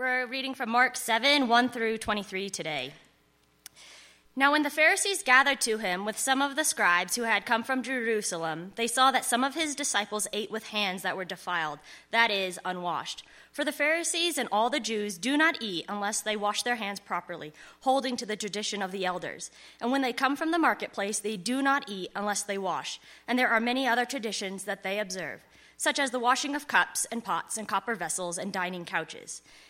We're reading from Mark 7 1 through 23 today. Now, when the Pharisees gathered to him with some of the scribes who had come from Jerusalem, they saw that some of his disciples ate with hands that were defiled, that is, unwashed. For the Pharisees and all the Jews do not eat unless they wash their hands properly, holding to the tradition of the elders. And when they come from the marketplace, they do not eat unless they wash. And there are many other traditions that they observe, such as the washing of cups and pots and copper vessels and dining couches.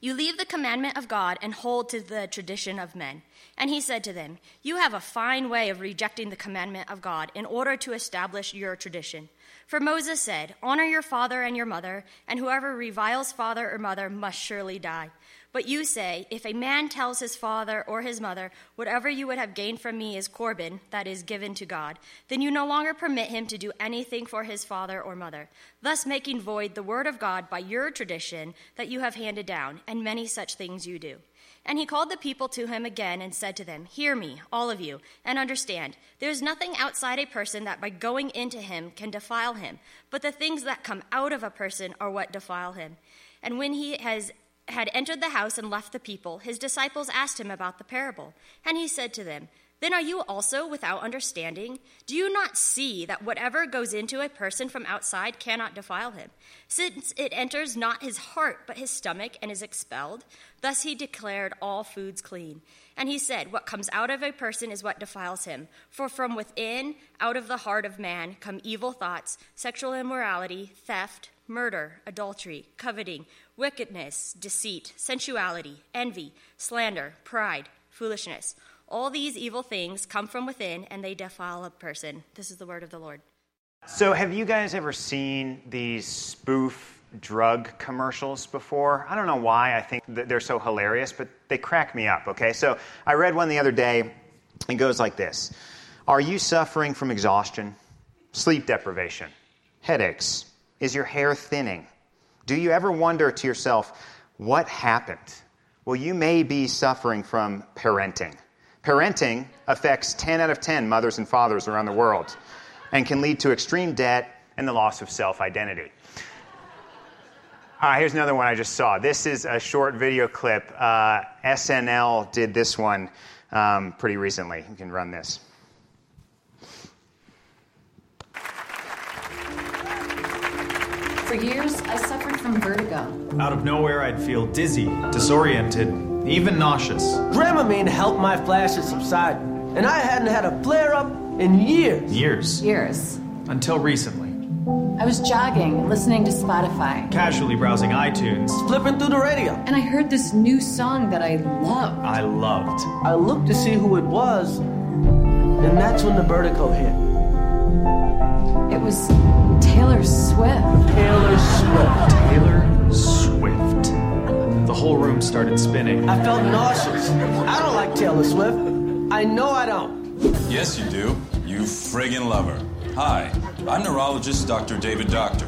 You leave the commandment of God and hold to the tradition of men. And he said to them, You have a fine way of rejecting the commandment of God in order to establish your tradition. For Moses said, Honor your father and your mother, and whoever reviles father or mother must surely die. But you say, If a man tells his father or his mother, Whatever you would have gained from me is Corban, that is given to God, then you no longer permit him to do anything for his father or mother, thus making void the word of God by your tradition that you have handed down, and many such things you do. And he called the people to him again and said to them, Hear me, all of you, and understand. There is nothing outside a person that by going into him can defile him, but the things that come out of a person are what defile him. And when he has had entered the house and left the people, his disciples asked him about the parable. And he said to them, Then are you also without understanding? Do you not see that whatever goes into a person from outside cannot defile him, since it enters not his heart, but his stomach, and is expelled? Thus he declared all foods clean. And he said, What comes out of a person is what defiles him. For from within, out of the heart of man, come evil thoughts, sexual immorality, theft, murder, adultery, coveting wickedness, deceit, sensuality, envy, slander, pride, foolishness. All these evil things come from within and they defile a person. This is the word of the Lord. So, have you guys ever seen these spoof drug commercials before? I don't know why I think they're so hilarious, but they crack me up, okay? So, I read one the other day. It goes like this Are you suffering from exhaustion, sleep deprivation, headaches? Is your hair thinning? Do you ever wonder to yourself, what happened? Well, you may be suffering from parenting. Parenting affects 10 out of 10 mothers and fathers around the world and can lead to extreme debt and the loss of self identity. Uh, here's another one I just saw. This is a short video clip. Uh, SNL did this one um, pretty recently. You can run this. For years, I suffered from vertigo. Out of nowhere, I'd feel dizzy, disoriented, even nauseous. Dramamine helped my flashes subside, and I hadn't had a flare up in years. Years. Years. Until recently. I was jogging, listening to Spotify, Casually browsing iTunes. Flipping through the radio. and I heard this new song that I loved. I loved. I looked to see who it was, and that's when the vertigo hit. It was Taylor Swift. Taylor Swift. Taylor Swift. The whole room started spinning. I felt nauseous. I don't like Taylor Swift. I know I don't. Yes, you do. You friggin' love her. Hi, I'm neurologist Dr. David Doctor.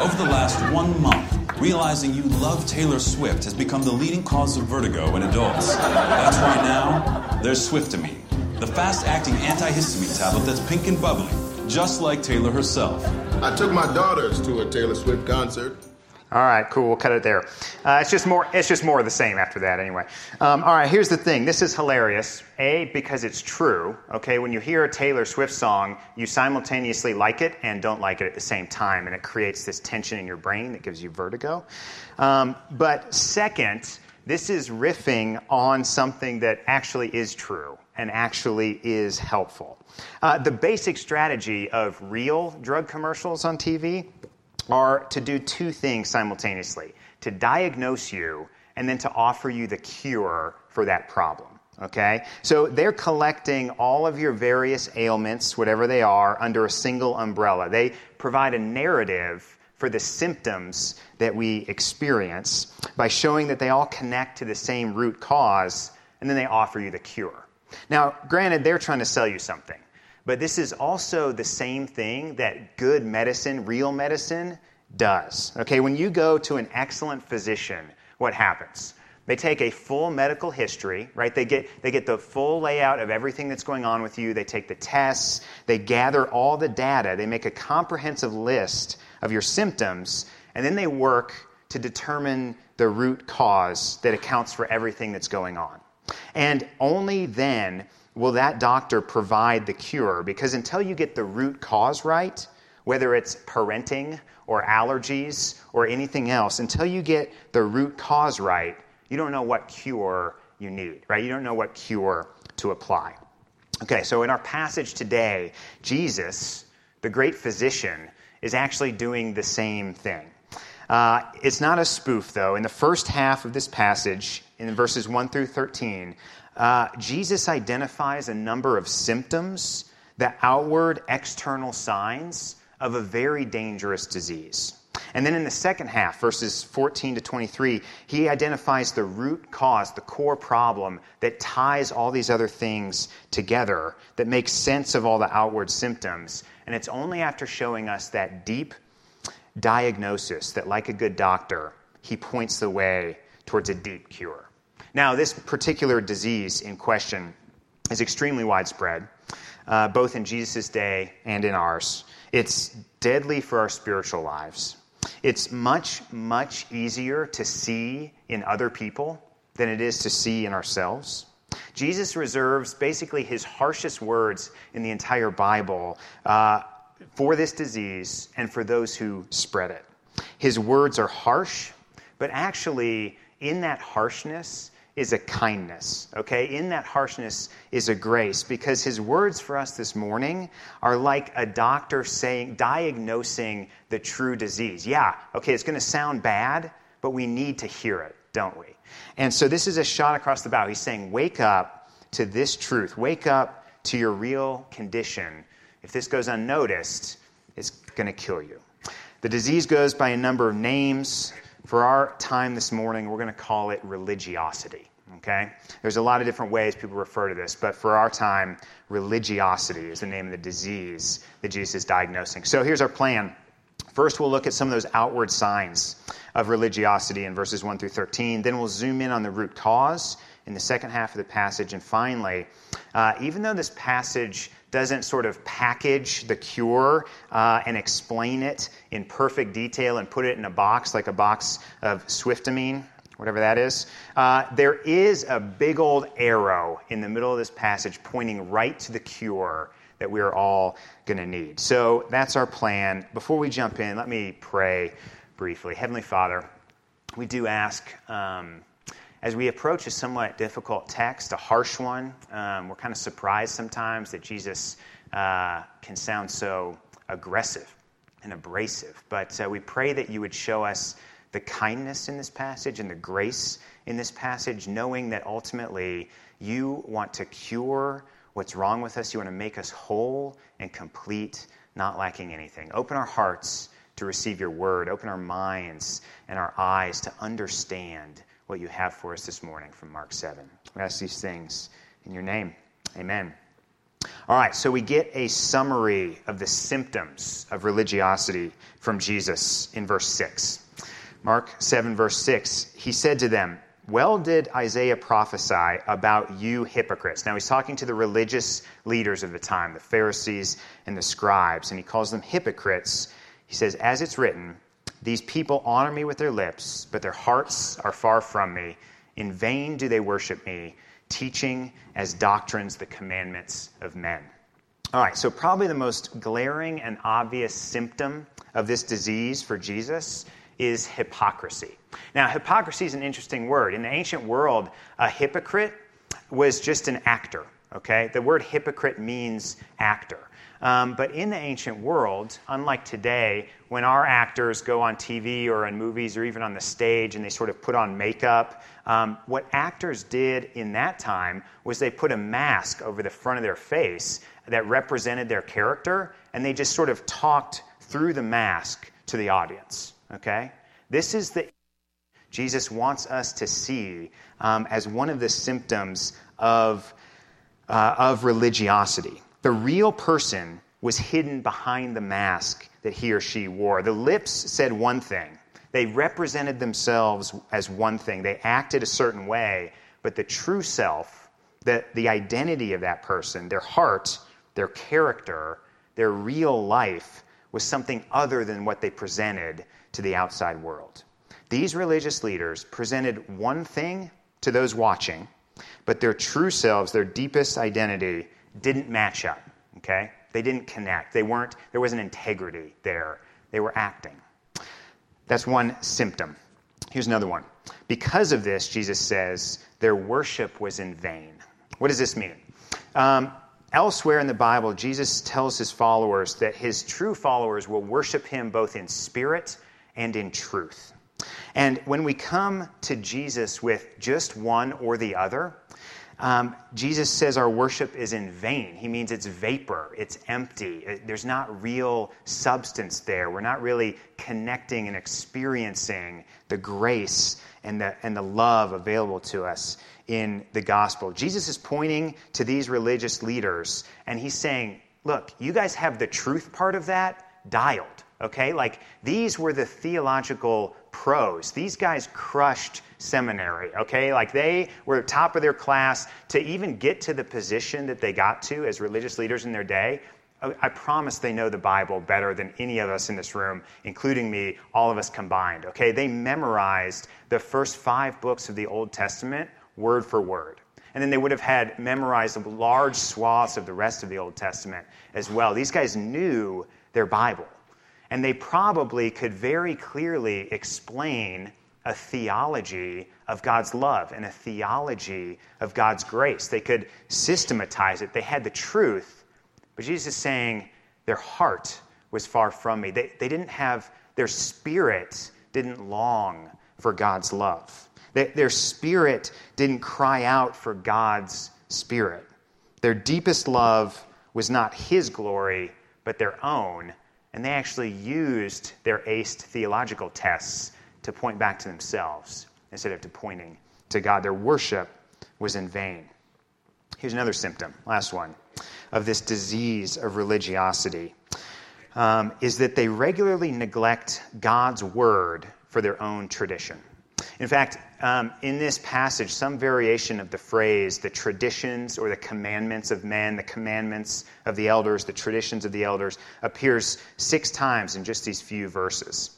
Over the last one month, realizing you love Taylor Swift has become the leading cause of vertigo in adults. That's why now there's Swiftamine, the fast acting antihistamine tablet that's pink and bubbly, just like Taylor herself. I took my daughters to a Taylor Swift concert. All right, cool. We'll cut it there. Uh, it's just more. It's just more of the same after that, anyway. Um, all right. Here's the thing. This is hilarious. A because it's true. Okay. When you hear a Taylor Swift song, you simultaneously like it and don't like it at the same time, and it creates this tension in your brain that gives you vertigo. Um, but second, this is riffing on something that actually is true and actually is helpful. Uh, the basic strategy of real drug commercials on TV are to do two things simultaneously to diagnose you and then to offer you the cure for that problem. Okay? So they're collecting all of your various ailments, whatever they are, under a single umbrella. They provide a narrative for the symptoms that we experience by showing that they all connect to the same root cause, and then they offer you the cure. Now, granted, they're trying to sell you something. But this is also the same thing that good medicine, real medicine, does. Okay, when you go to an excellent physician, what happens? They take a full medical history, right? They get, they get the full layout of everything that's going on with you. They take the tests. They gather all the data. They make a comprehensive list of your symptoms. And then they work to determine the root cause that accounts for everything that's going on. And only then will that doctor provide the cure because until you get the root cause right, whether it's parenting or allergies or anything else, until you get the root cause right, you don't know what cure you need, right? You don't know what cure to apply. Okay, so in our passage today, Jesus, the great physician, is actually doing the same thing. Uh, it's not a spoof, though. In the first half of this passage, in verses 1 through 13, uh, Jesus identifies a number of symptoms, the outward external signs of a very dangerous disease. And then in the second half, verses 14 to 23, he identifies the root cause, the core problem that ties all these other things together, that makes sense of all the outward symptoms. And it's only after showing us that deep diagnosis that, like a good doctor, he points the way towards a deep cure. Now, this particular disease in question is extremely widespread, uh, both in Jesus' day and in ours. It's deadly for our spiritual lives. It's much, much easier to see in other people than it is to see in ourselves. Jesus reserves basically his harshest words in the entire Bible uh, for this disease and for those who spread it. His words are harsh, but actually, in that harshness, is a kindness, okay? In that harshness is a grace because his words for us this morning are like a doctor saying, diagnosing the true disease. Yeah, okay, it's going to sound bad, but we need to hear it, don't we? And so this is a shot across the bow. He's saying, wake up to this truth, wake up to your real condition. If this goes unnoticed, it's going to kill you. The disease goes by a number of names. For our time this morning, we're going to call it religiosity. Okay? There's a lot of different ways people refer to this, but for our time, religiosity is the name of the disease that Jesus is diagnosing. So here's our plan. First, we'll look at some of those outward signs of religiosity in verses 1 through 13. Then we'll zoom in on the root cause in the second half of the passage. And finally, uh, even though this passage doesn't sort of package the cure uh, and explain it in perfect detail and put it in a box like a box of Swiftamine, whatever that is, uh, there is a big old arrow in the middle of this passage pointing right to the cure that we are all going to need. So that's our plan. Before we jump in, let me pray briefly. Heavenly Father, we do ask. Um, as we approach a somewhat difficult text, a harsh one, um, we're kind of surprised sometimes that Jesus uh, can sound so aggressive and abrasive. But uh, we pray that you would show us the kindness in this passage and the grace in this passage, knowing that ultimately you want to cure what's wrong with us. You want to make us whole and complete, not lacking anything. Open our hearts to receive your word, open our minds and our eyes to understand what you have for us this morning from Mark 7. We ask these things in your name. Amen. All right, so we get a summary of the symptoms of religiosity from Jesus in verse 6. Mark 7, verse 6, he said to them, Well did Isaiah prophesy about you hypocrites. Now he's talking to the religious leaders of the time, the Pharisees and the scribes, and he calls them hypocrites. He says, As it's written, these people honor me with their lips, but their hearts are far from me. In vain do they worship me, teaching as doctrines the commandments of men. All right, so probably the most glaring and obvious symptom of this disease for Jesus is hypocrisy. Now, hypocrisy is an interesting word. In the ancient world, a hypocrite was just an actor, okay? The word hypocrite means actor. Um, but in the ancient world, unlike today, when our actors go on TV or in movies or even on the stage and they sort of put on makeup, um, what actors did in that time was they put a mask over the front of their face that represented their character, and they just sort of talked through the mask to the audience. Okay? This is the Jesus wants us to see um, as one of the symptoms of, uh, of religiosity. The real person was hidden behind the mask that he or she wore. The lips said one thing, they represented themselves as one thing, they acted a certain way, but the true self, the, the identity of that person, their heart, their character, their real life, was something other than what they presented to the outside world. These religious leaders presented one thing to those watching, but their true selves, their deepest identity, didn't match up. Okay? They didn't connect. They weren't, there wasn't integrity there. They were acting. That's one symptom. Here's another one. Because of this, Jesus says, their worship was in vain. What does this mean? Um, elsewhere in the Bible, Jesus tells his followers that his true followers will worship him both in spirit and in truth. And when we come to Jesus with just one or the other, um, Jesus says our worship is in vain. He means it's vapor, it's empty. It, there's not real substance there. We're not really connecting and experiencing the grace and the, and the love available to us in the gospel. Jesus is pointing to these religious leaders and he's saying, Look, you guys have the truth part of that dialed, okay? Like these were the theological pros. These guys crushed seminary, okay? Like they were top of their class to even get to the position that they got to as religious leaders in their day. I promise they know the Bible better than any of us in this room, including me, all of us combined, okay? They memorized the first five books of the Old Testament word for word. And then they would have had memorized large swaths of the rest of the Old Testament as well. These guys knew their Bible. And they probably could very clearly explain a theology of God's love and a theology of God's grace. They could systematize it. They had the truth. But Jesus is saying their heart was far from me. They, they didn't have, their spirit didn't long for God's love. They, their spirit didn't cry out for God's spirit. Their deepest love was not His glory, but their own and they actually used their aced theological tests to point back to themselves instead of to pointing to God. Their worship was in vain. Here's another symptom, last one, of this disease of religiosity um, is that they regularly neglect God's word for their own tradition. In fact, um, in this passage, some variation of the phrase, the traditions or the commandments of men, the commandments of the elders, the traditions of the elders, appears six times in just these few verses.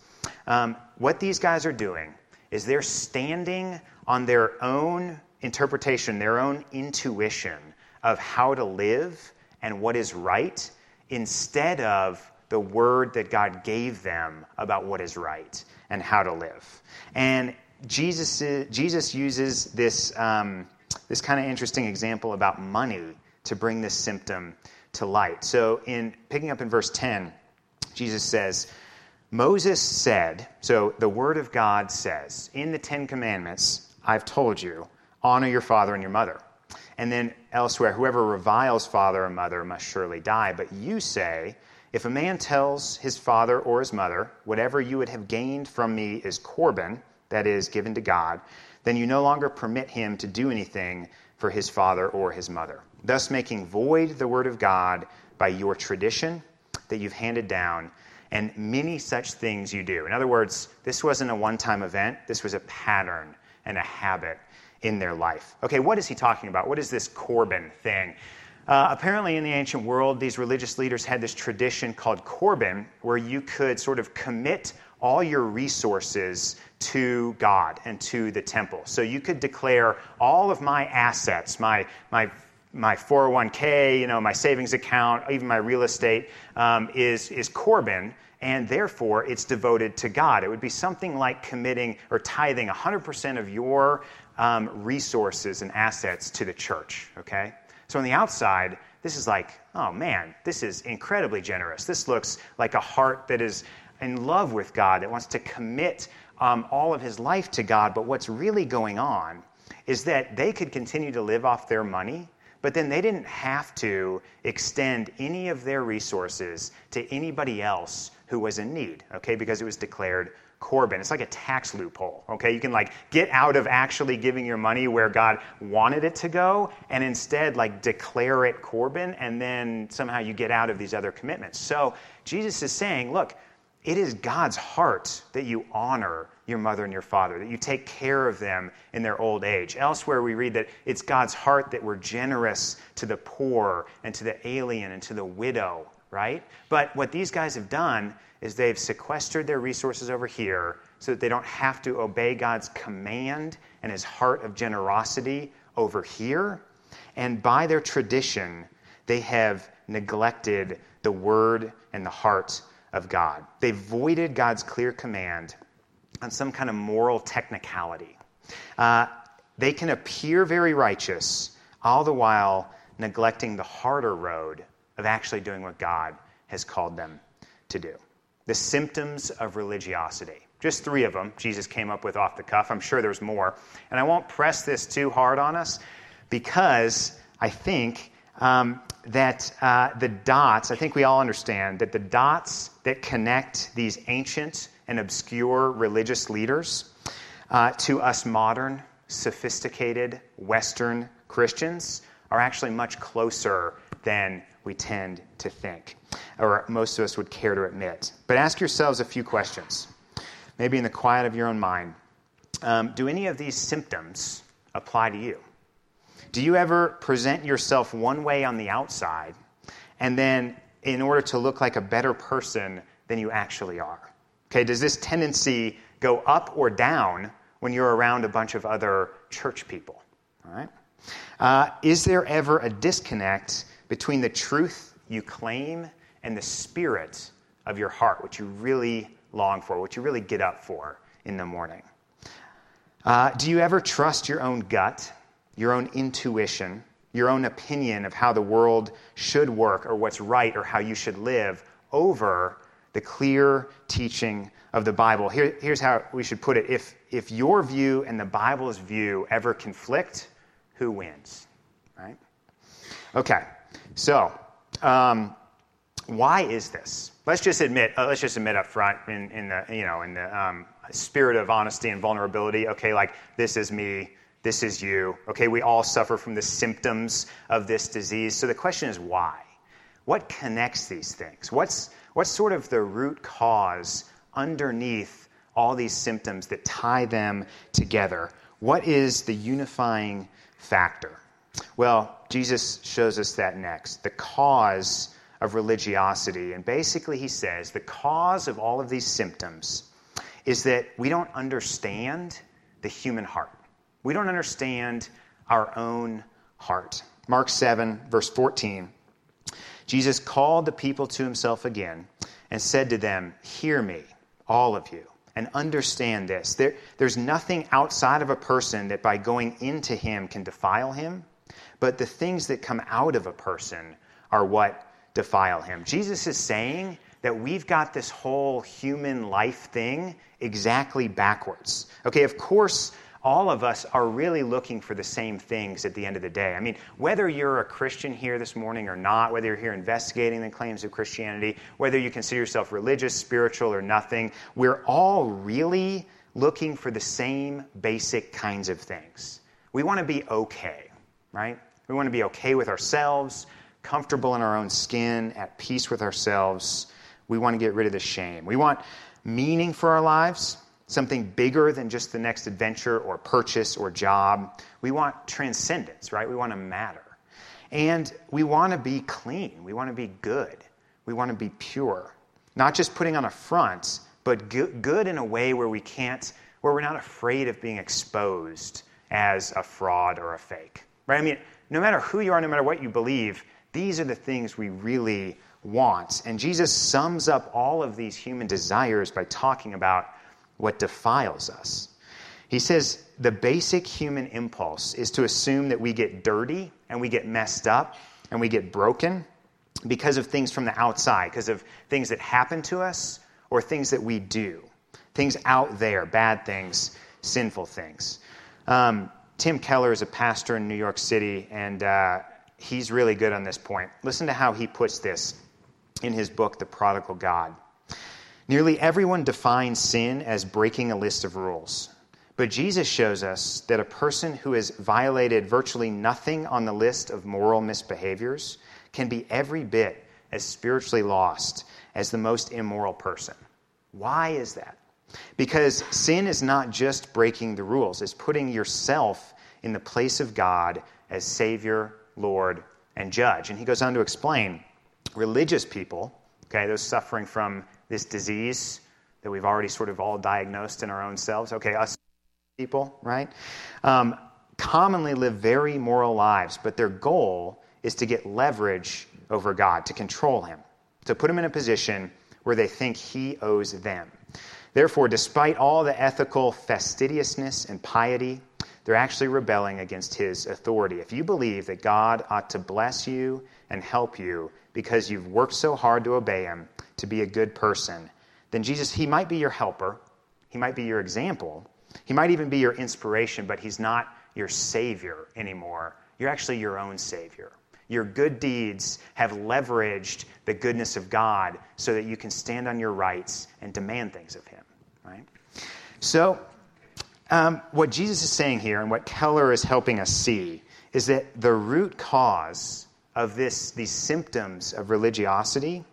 Um, what these guys are doing is they're standing on their own interpretation, their own intuition of how to live and what is right, instead of the word that God gave them about what is right and how to live. And Jesus, Jesus uses this, um, this kind of interesting example about money to bring this symptom to light. So, in picking up in verse 10, Jesus says, Moses said, so the word of God says, in the Ten Commandments, I've told you, honor your father and your mother. And then elsewhere, whoever reviles father or mother must surely die. But you say, if a man tells his father or his mother, whatever you would have gained from me is Corban, that is, given to God, then you no longer permit him to do anything for his father or his mother, thus making void the word of God by your tradition that you've handed down, and many such things you do. In other words, this wasn't a one time event, this was a pattern and a habit in their life. Okay, what is he talking about? What is this Corban thing? Uh, apparently, in the ancient world, these religious leaders had this tradition called Corban, where you could sort of commit all your resources to God and to the temple. So you could declare all of my assets, my, my, my 401k, you know, my savings account, even my real estate, um, is, is Corban, and therefore it's devoted to God. It would be something like committing or tithing 100% of your um, resources and assets to the church, okay? So on the outside, this is like, oh man, this is incredibly generous. This looks like a heart that is in love with God, that wants to commit um, all of his life to God. But what's really going on is that they could continue to live off their money, but then they didn't have to extend any of their resources to anybody else who was in need, okay, because it was declared Corban. It's like a tax loophole, okay? You can like get out of actually giving your money where God wanted it to go and instead like declare it Corban and then somehow you get out of these other commitments. So Jesus is saying, look, it is God's heart that you honor your mother and your father, that you take care of them in their old age. Elsewhere, we read that it's God's heart that we're generous to the poor and to the alien and to the widow, right? But what these guys have done is they've sequestered their resources over here so that they don't have to obey God's command and his heart of generosity over here. And by their tradition, they have neglected the word and the heart of God. They voided God's clear command on some kind of moral technicality. Uh, they can appear very righteous, all the while neglecting the harder road of actually doing what God has called them to do. The symptoms of religiosity. Just three of them Jesus came up with off the cuff. I'm sure there's more. And I won't press this too hard on us because I think um, that uh, the dots, I think we all understand that the dots that connect these ancient and obscure religious leaders uh, to us modern, sophisticated Western Christians are actually much closer than we tend to think, or most of us would care to admit. But ask yourselves a few questions, maybe in the quiet of your own mind. Um, do any of these symptoms apply to you? Do you ever present yourself one way on the outside, and then in order to look like a better person than you actually are? Okay, does this tendency go up or down when you're around a bunch of other church people? All right? Uh, is there ever a disconnect between the truth you claim and the spirit of your heart, what you really long for, what you really get up for in the morning? Uh, do you ever trust your own gut your own intuition, your own opinion of how the world should work or what's right or how you should live over the clear teaching of the Bible. Here, here's how we should put it if, if your view and the Bible's view ever conflict, who wins? Right? Okay, so um, why is this? Let's just admit, uh, let's just admit up front in, in the, you know, in the um, spirit of honesty and vulnerability, okay, like this is me this is you. Okay, we all suffer from the symptoms of this disease. So the question is why? What connects these things? What's, what's sort of the root cause underneath all these symptoms that tie them together? What is the unifying factor? Well, Jesus shows us that next. The cause of religiosity. And basically, he says the cause of all of these symptoms is that we don't understand the human heart. We don't understand our own heart. Mark 7, verse 14. Jesus called the people to himself again and said to them, Hear me, all of you, and understand this. There, there's nothing outside of a person that by going into him can defile him, but the things that come out of a person are what defile him. Jesus is saying that we've got this whole human life thing exactly backwards. Okay, of course, all of us are really looking for the same things at the end of the day. I mean, whether you're a Christian here this morning or not, whether you're here investigating the claims of Christianity, whether you consider yourself religious, spiritual, or nothing, we're all really looking for the same basic kinds of things. We want to be okay, right? We want to be okay with ourselves, comfortable in our own skin, at peace with ourselves. We want to get rid of the shame. We want meaning for our lives something bigger than just the next adventure or purchase or job. We want transcendence, right? We want to matter. And we want to be clean. We want to be good. We want to be pure. Not just putting on a front, but good in a way where we can't, where we're not afraid of being exposed as a fraud or a fake. Right? I mean, no matter who you are, no matter what you believe, these are the things we really want. And Jesus sums up all of these human desires by talking about what defiles us. He says the basic human impulse is to assume that we get dirty and we get messed up and we get broken because of things from the outside, because of things that happen to us or things that we do. Things out there, bad things, sinful things. Um, Tim Keller is a pastor in New York City, and uh, he's really good on this point. Listen to how he puts this in his book, The Prodigal God. Nearly everyone defines sin as breaking a list of rules. But Jesus shows us that a person who has violated virtually nothing on the list of moral misbehaviors can be every bit as spiritually lost as the most immoral person. Why is that? Because sin is not just breaking the rules, it's putting yourself in the place of God as Savior, Lord, and Judge. And he goes on to explain religious people, okay, those suffering from this disease that we've already sort of all diagnosed in our own selves, okay, us people, right? Um, commonly live very moral lives, but their goal is to get leverage over God, to control Him, to put Him in a position where they think He owes them. Therefore, despite all the ethical fastidiousness and piety, they're actually rebelling against His authority. If you believe that God ought to bless you and help you because you've worked so hard to obey Him, to be a good person, then Jesus, He might be your helper, He might be your example, he might even be your inspiration, but he's not your savior anymore. You're actually your own savior. Your good deeds have leveraged the goodness of God so that you can stand on your rights and demand things of him, right? So, um, what Jesus is saying here and what Keller is helping us see is that the root cause of this, these symptoms of religiosity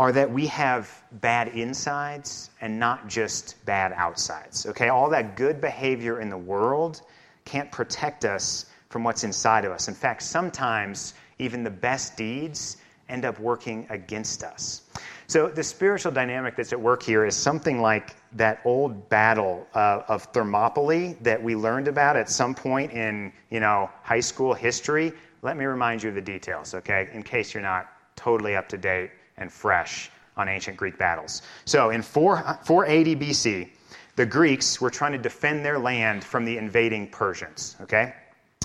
are that we have bad insides and not just bad outsides. Okay, all that good behavior in the world can't protect us from what's inside of us. In fact, sometimes even the best deeds end up working against us. So the spiritual dynamic that's at work here is something like that old battle uh, of Thermopylae that we learned about at some point in, you know, high school history. Let me remind you of the details, okay, in case you're not totally up to date and fresh on ancient Greek battles. So in 4, 480 BC, the Greeks were trying to defend their land from the invading Persians, okay?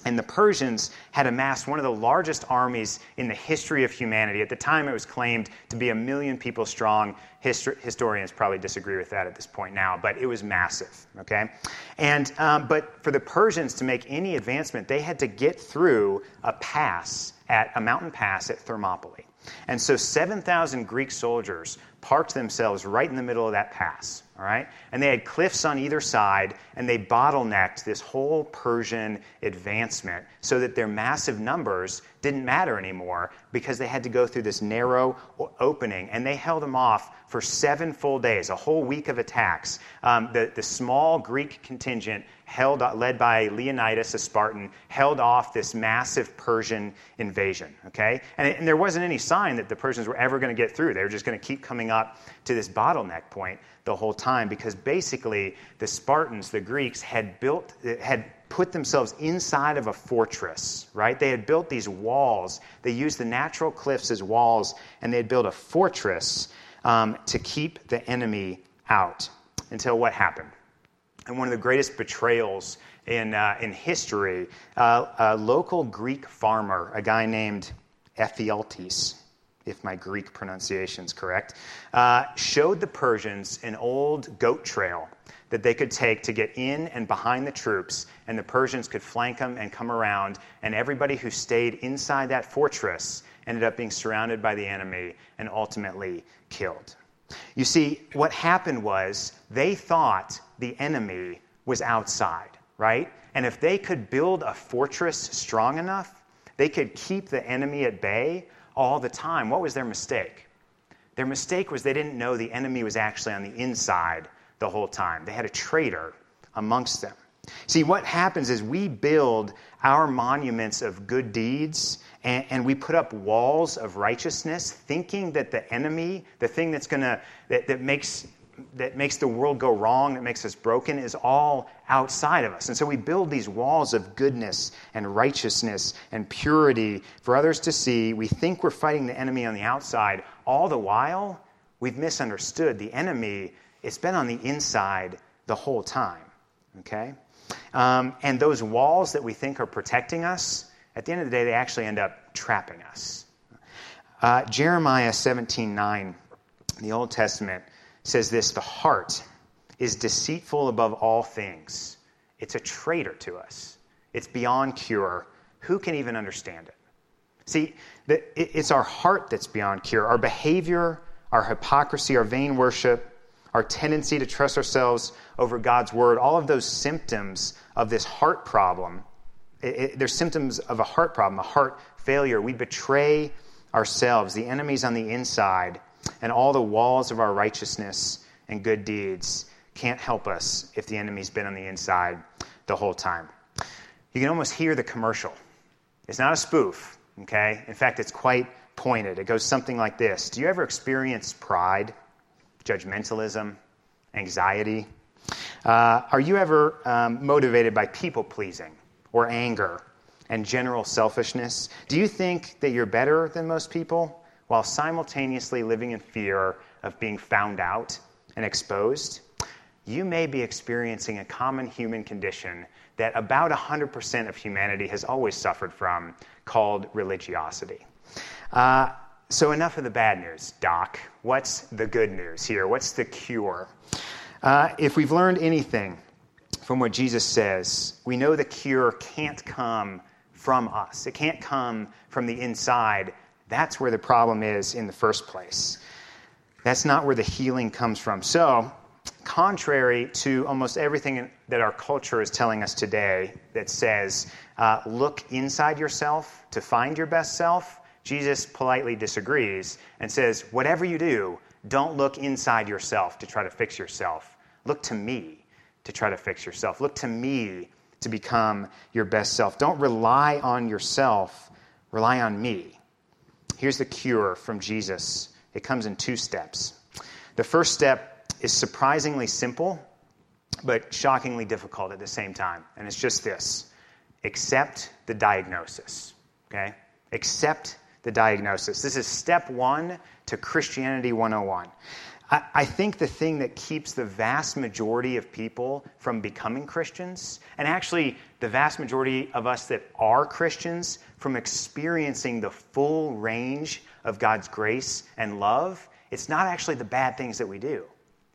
And the Persians had amassed one of the largest armies in the history of humanity. At the time, it was claimed to be a million people strong. Histor- historians probably disagree with that at this point now, but it was massive. Okay, and um, but for the Persians to make any advancement, they had to get through a pass at a mountain pass at Thermopylae. And so 7,000 Greek soldiers parked themselves right in the middle of that pass, all right? And they had cliffs on either side, and they bottlenecked this whole Persian advancement so that their massive numbers didn't matter anymore because they had to go through this narrow opening. And they held them off for seven full days, a whole week of attacks. Um, the, the small Greek contingent held, led by Leonidas, a Spartan, held off this massive Persian invasion. Okay, and, and there wasn't any sign that the Persians were ever going to get through. They were just going to keep coming up to this bottleneck point the whole time because basically the Spartans, the Greeks, had built had put themselves inside of a fortress, right? They had built these walls. They used the natural cliffs as walls, and they had built a fortress um, to keep the enemy out. Until what happened? and one of the greatest betrayals in, uh, in history, uh, a local Greek farmer, a guy named Ephialtes, if my Greek pronunciation is correct, uh, showed the Persians an old goat trail that they could take to get in and behind the troops, and the Persians could flank them and come around, and everybody who stayed inside that fortress ended up being surrounded by the enemy and ultimately killed. You see, what happened was they thought the enemy was outside, right? And if they could build a fortress strong enough, they could keep the enemy at bay all the time. What was their mistake? Their mistake was they didn't know the enemy was actually on the inside the whole time. They had a traitor amongst them. See, what happens is we build our monuments of good deeds and, and we put up walls of righteousness, thinking that the enemy, the thing that's gonna that, that makes that makes the world go wrong, that makes us broken, is all outside of us. And so we build these walls of goodness and righteousness and purity for others to see. We think we're fighting the enemy on the outside. All the while, we've misunderstood. The enemy, it's been on the inside the whole time. Okay? Um, and those walls that we think are protecting us, at the end of the day, they actually end up trapping us. Uh, Jeremiah 17 9, the Old Testament, says this The heart is deceitful above all things, it's a traitor to us, it's beyond cure. Who can even understand it? See, it's our heart that's beyond cure. Our behavior, our hypocrisy, our vain worship, our tendency to trust ourselves over God's word, all of those symptoms of this heart problem. They're symptoms of a heart problem, a heart failure. We betray ourselves, the enemies on the inside, and all the walls of our righteousness and good deeds can't help us if the enemy's been on the inside the whole time. You can almost hear the commercial. It's not a spoof, okay? In fact, it's quite pointed. It goes something like this Do you ever experience pride, judgmentalism, anxiety? Uh, are you ever um, motivated by people pleasing or anger and general selfishness? Do you think that you're better than most people while simultaneously living in fear of being found out and exposed? You may be experiencing a common human condition that about 100% of humanity has always suffered from called religiosity. Uh, so, enough of the bad news, Doc. What's the good news here? What's the cure? Uh, if we've learned anything from what Jesus says, we know the cure can't come from us, it can't come from the inside. That's where the problem is in the first place. That's not where the healing comes from. So, contrary to almost everything that our culture is telling us today that says, uh, look inside yourself to find your best self, Jesus politely disagrees and says, whatever you do, don't look inside yourself to try to fix yourself. Look to me to try to fix yourself. Look to me to become your best self. Don't rely on yourself, rely on me. Here's the cure from Jesus it comes in two steps. The first step is surprisingly simple, but shockingly difficult at the same time. And it's just this accept the diagnosis. Okay? Accept the diagnosis. This is step one to Christianity 101. I, think the thing that keeps the vast majority of people from becoming Christians, and actually the vast majority of us that are Christians, from experiencing the full range of God's grace and love, it's not actually the bad things that we do.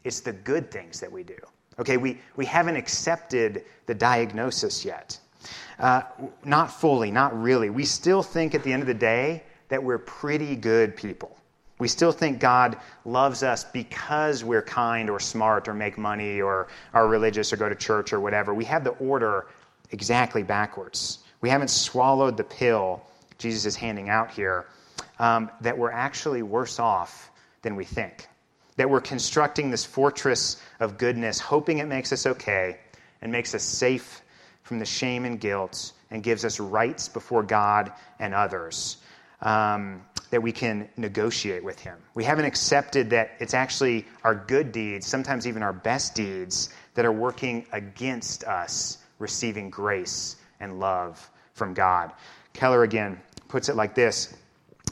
It's the good things that we do. Okay, we, we haven't accepted the diagnosis yet. Uh, not fully, not really. We still think at the end of the day that we're pretty good people. We still think God loves us because we're kind or smart or make money or are religious or go to church or whatever. We have the order exactly backwards. We haven't swallowed the pill Jesus is handing out here um, that we're actually worse off than we think that we're constructing this fortress of goodness, hoping it makes us okay and makes us safe from the shame and guilt and gives us rights before God and others um, that we can negotiate with Him. We haven't accepted that it's actually our good deeds, sometimes even our best deeds, that are working against us receiving grace and love from God. Keller again puts it like this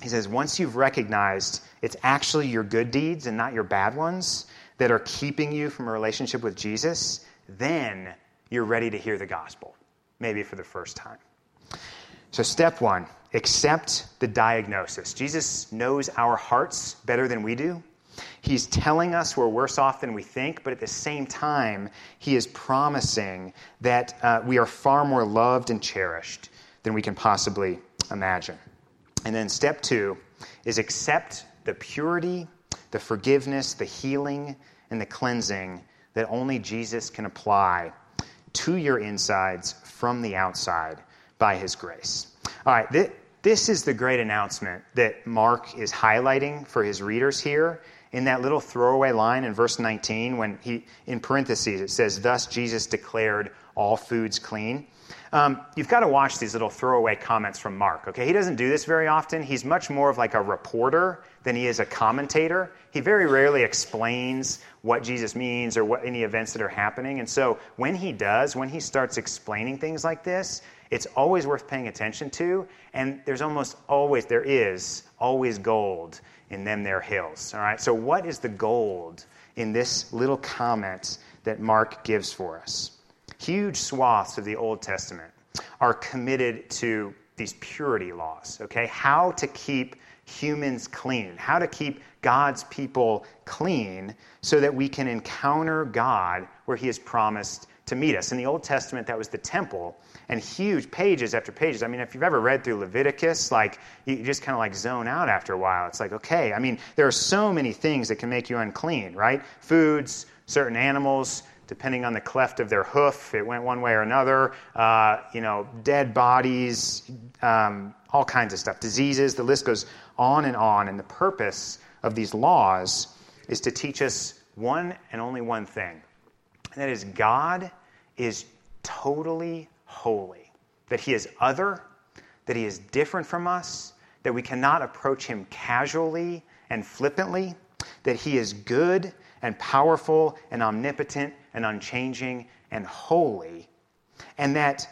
He says, Once you've recognized it's actually your good deeds and not your bad ones that are keeping you from a relationship with Jesus, then you're ready to hear the gospel, maybe for the first time. So, step one accept the diagnosis. Jesus knows our hearts better than we do. He's telling us we're worse off than we think, but at the same time, he is promising that uh, we are far more loved and cherished than we can possibly imagine. And then step two is accept the purity, the forgiveness, the healing, and the cleansing that only Jesus can apply to your insides from the outside by his grace. All right, th- this is the great announcement that Mark is highlighting for his readers here in that little throwaway line in verse 19 when he in parentheses it says thus Jesus declared all foods clean. Um, you've got to watch these little throwaway comments from Mark, okay? He doesn't do this very often. He's much more of like a reporter than he is a commentator. He very rarely explains what Jesus means or what any events that are happening. And so when he does, when he starts explaining things like this, it's always worth paying attention to. And there's almost always, there is always gold in them there hills. All right? So what is the gold in this little comment that Mark gives for us? huge swaths of the Old Testament are committed to these purity laws, okay? How to keep humans clean, how to keep God's people clean so that we can encounter God where He has promised to meet us. In the Old Testament, that was the temple, and huge pages after pages. I mean, if you've ever read through Leviticus, like you just kind of like zone out after a while. It's like, okay, I mean, there are so many things that can make you unclean, right? Foods, certain animals, depending on the cleft of their hoof, it went one way or another. Uh, you know, dead bodies, um, all kinds of stuff, diseases. The list goes on and on. And the purpose of these laws is to teach us one and only one thing, and that is God is totally holy, that He is other, that He is different from us, that we cannot approach Him casually and flippantly, that He is good and powerful and omnipotent and unchanging and holy, and that,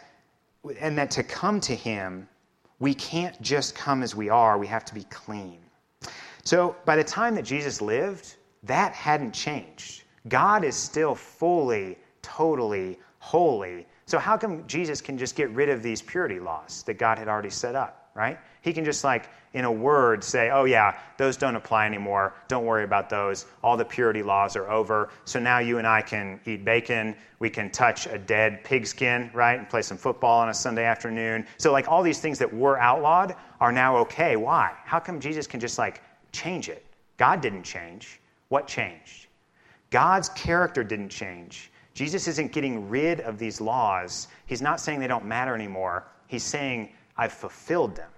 and that to come to Him, we can't just come as we are, we have to be clean. So by the time that Jesus lived, that hadn't changed. God is still fully, totally holy. So how come Jesus can just get rid of these purity laws that God had already set up, right? He can just like in a word say, "Oh yeah, those don't apply anymore. Don't worry about those. All the purity laws are over. So now you and I can eat bacon. We can touch a dead pigskin, right? And play some football on a Sunday afternoon. So like all these things that were outlawed are now okay. Why? How come Jesus can just like change it? God didn't change. What changed? God's character didn't change. Jesus isn't getting rid of these laws. He's not saying they don't matter anymore. He's saying, I've fulfilled them.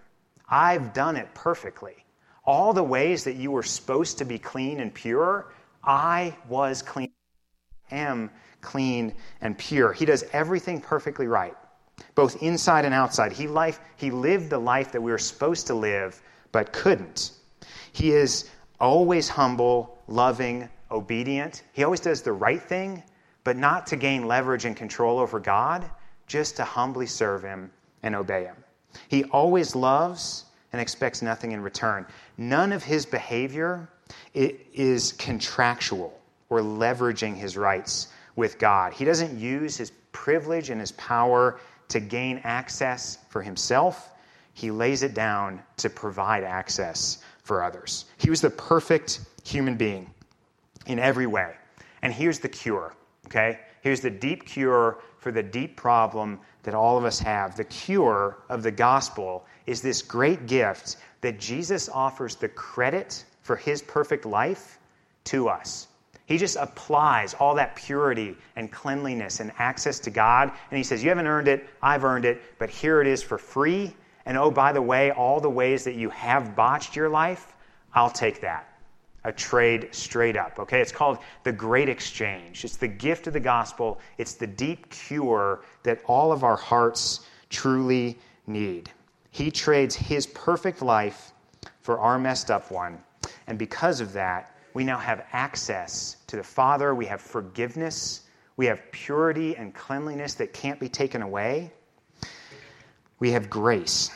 I've done it perfectly. All the ways that you were supposed to be clean and pure, I was clean, am clean and pure. He does everything perfectly right, both inside and outside. He, life, he lived the life that we were supposed to live, but couldn't. He is always humble, loving, obedient. He always does the right thing, but not to gain leverage and control over God, just to humbly serve Him and obey Him. He always loves and expects nothing in return. None of his behavior is contractual or leveraging his rights with God. He doesn't use his privilege and his power to gain access for himself. He lays it down to provide access for others. He was the perfect human being in every way. And here's the cure, okay? Here's the deep cure for the deep problem that all of us have. The cure of the gospel is this great gift that Jesus offers the credit for his perfect life to us. He just applies all that purity and cleanliness and access to God. And he says, You haven't earned it, I've earned it, but here it is for free. And oh, by the way, all the ways that you have botched your life, I'll take that a trade straight up. Okay, it's called the great exchange. It's the gift of the gospel, it's the deep cure that all of our hearts truly need. He trades his perfect life for our messed up one. And because of that, we now have access to the Father, we have forgiveness, we have purity and cleanliness that can't be taken away. We have grace.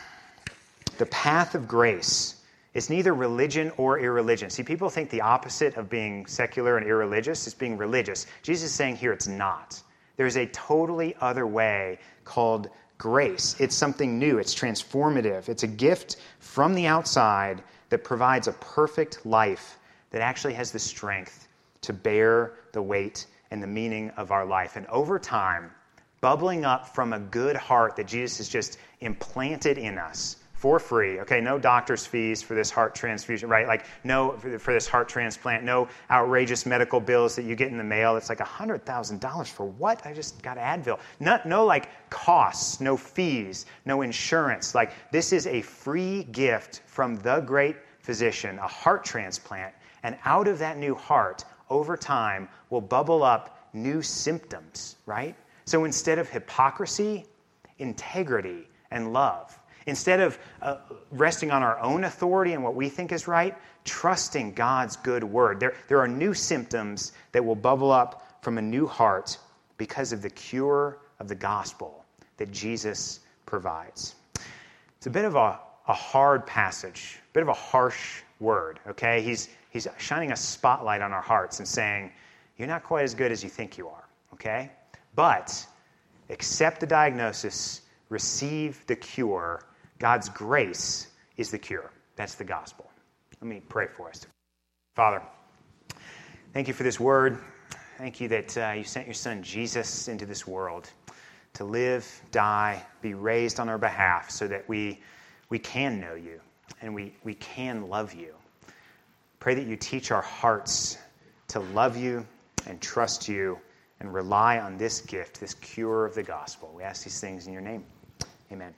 The path of grace it's neither religion or irreligion. See, people think the opposite of being secular and irreligious is being religious. Jesus is saying here it's not. There's a totally other way called grace. It's something new, it's transformative, it's a gift from the outside that provides a perfect life that actually has the strength to bear the weight and the meaning of our life. And over time, bubbling up from a good heart that Jesus has just implanted in us for free. Okay, no doctor's fees for this heart transfusion, right? Like no for this heart transplant, no outrageous medical bills that you get in the mail. It's like $100,000 for what? I just got Advil. No, no like costs, no fees, no insurance. Like this is a free gift from the great physician, a heart transplant. And out of that new heart, over time, will bubble up new symptoms, right? So instead of hypocrisy, integrity and love. Instead of uh, resting on our own authority and what we think is right, trusting God's good word. There, there are new symptoms that will bubble up from a new heart because of the cure of the gospel that Jesus provides. It's a bit of a, a hard passage, a bit of a harsh word, okay? He's, he's shining a spotlight on our hearts and saying, You're not quite as good as you think you are, okay? But accept the diagnosis, receive the cure God's grace is the cure. That's the gospel. Let me pray for us. Father, thank you for this word. Thank you that uh, you sent your son Jesus into this world to live, die, be raised on our behalf so that we, we can know you and we, we can love you. Pray that you teach our hearts to love you and trust you and rely on this gift, this cure of the gospel. We ask these things in your name. Amen.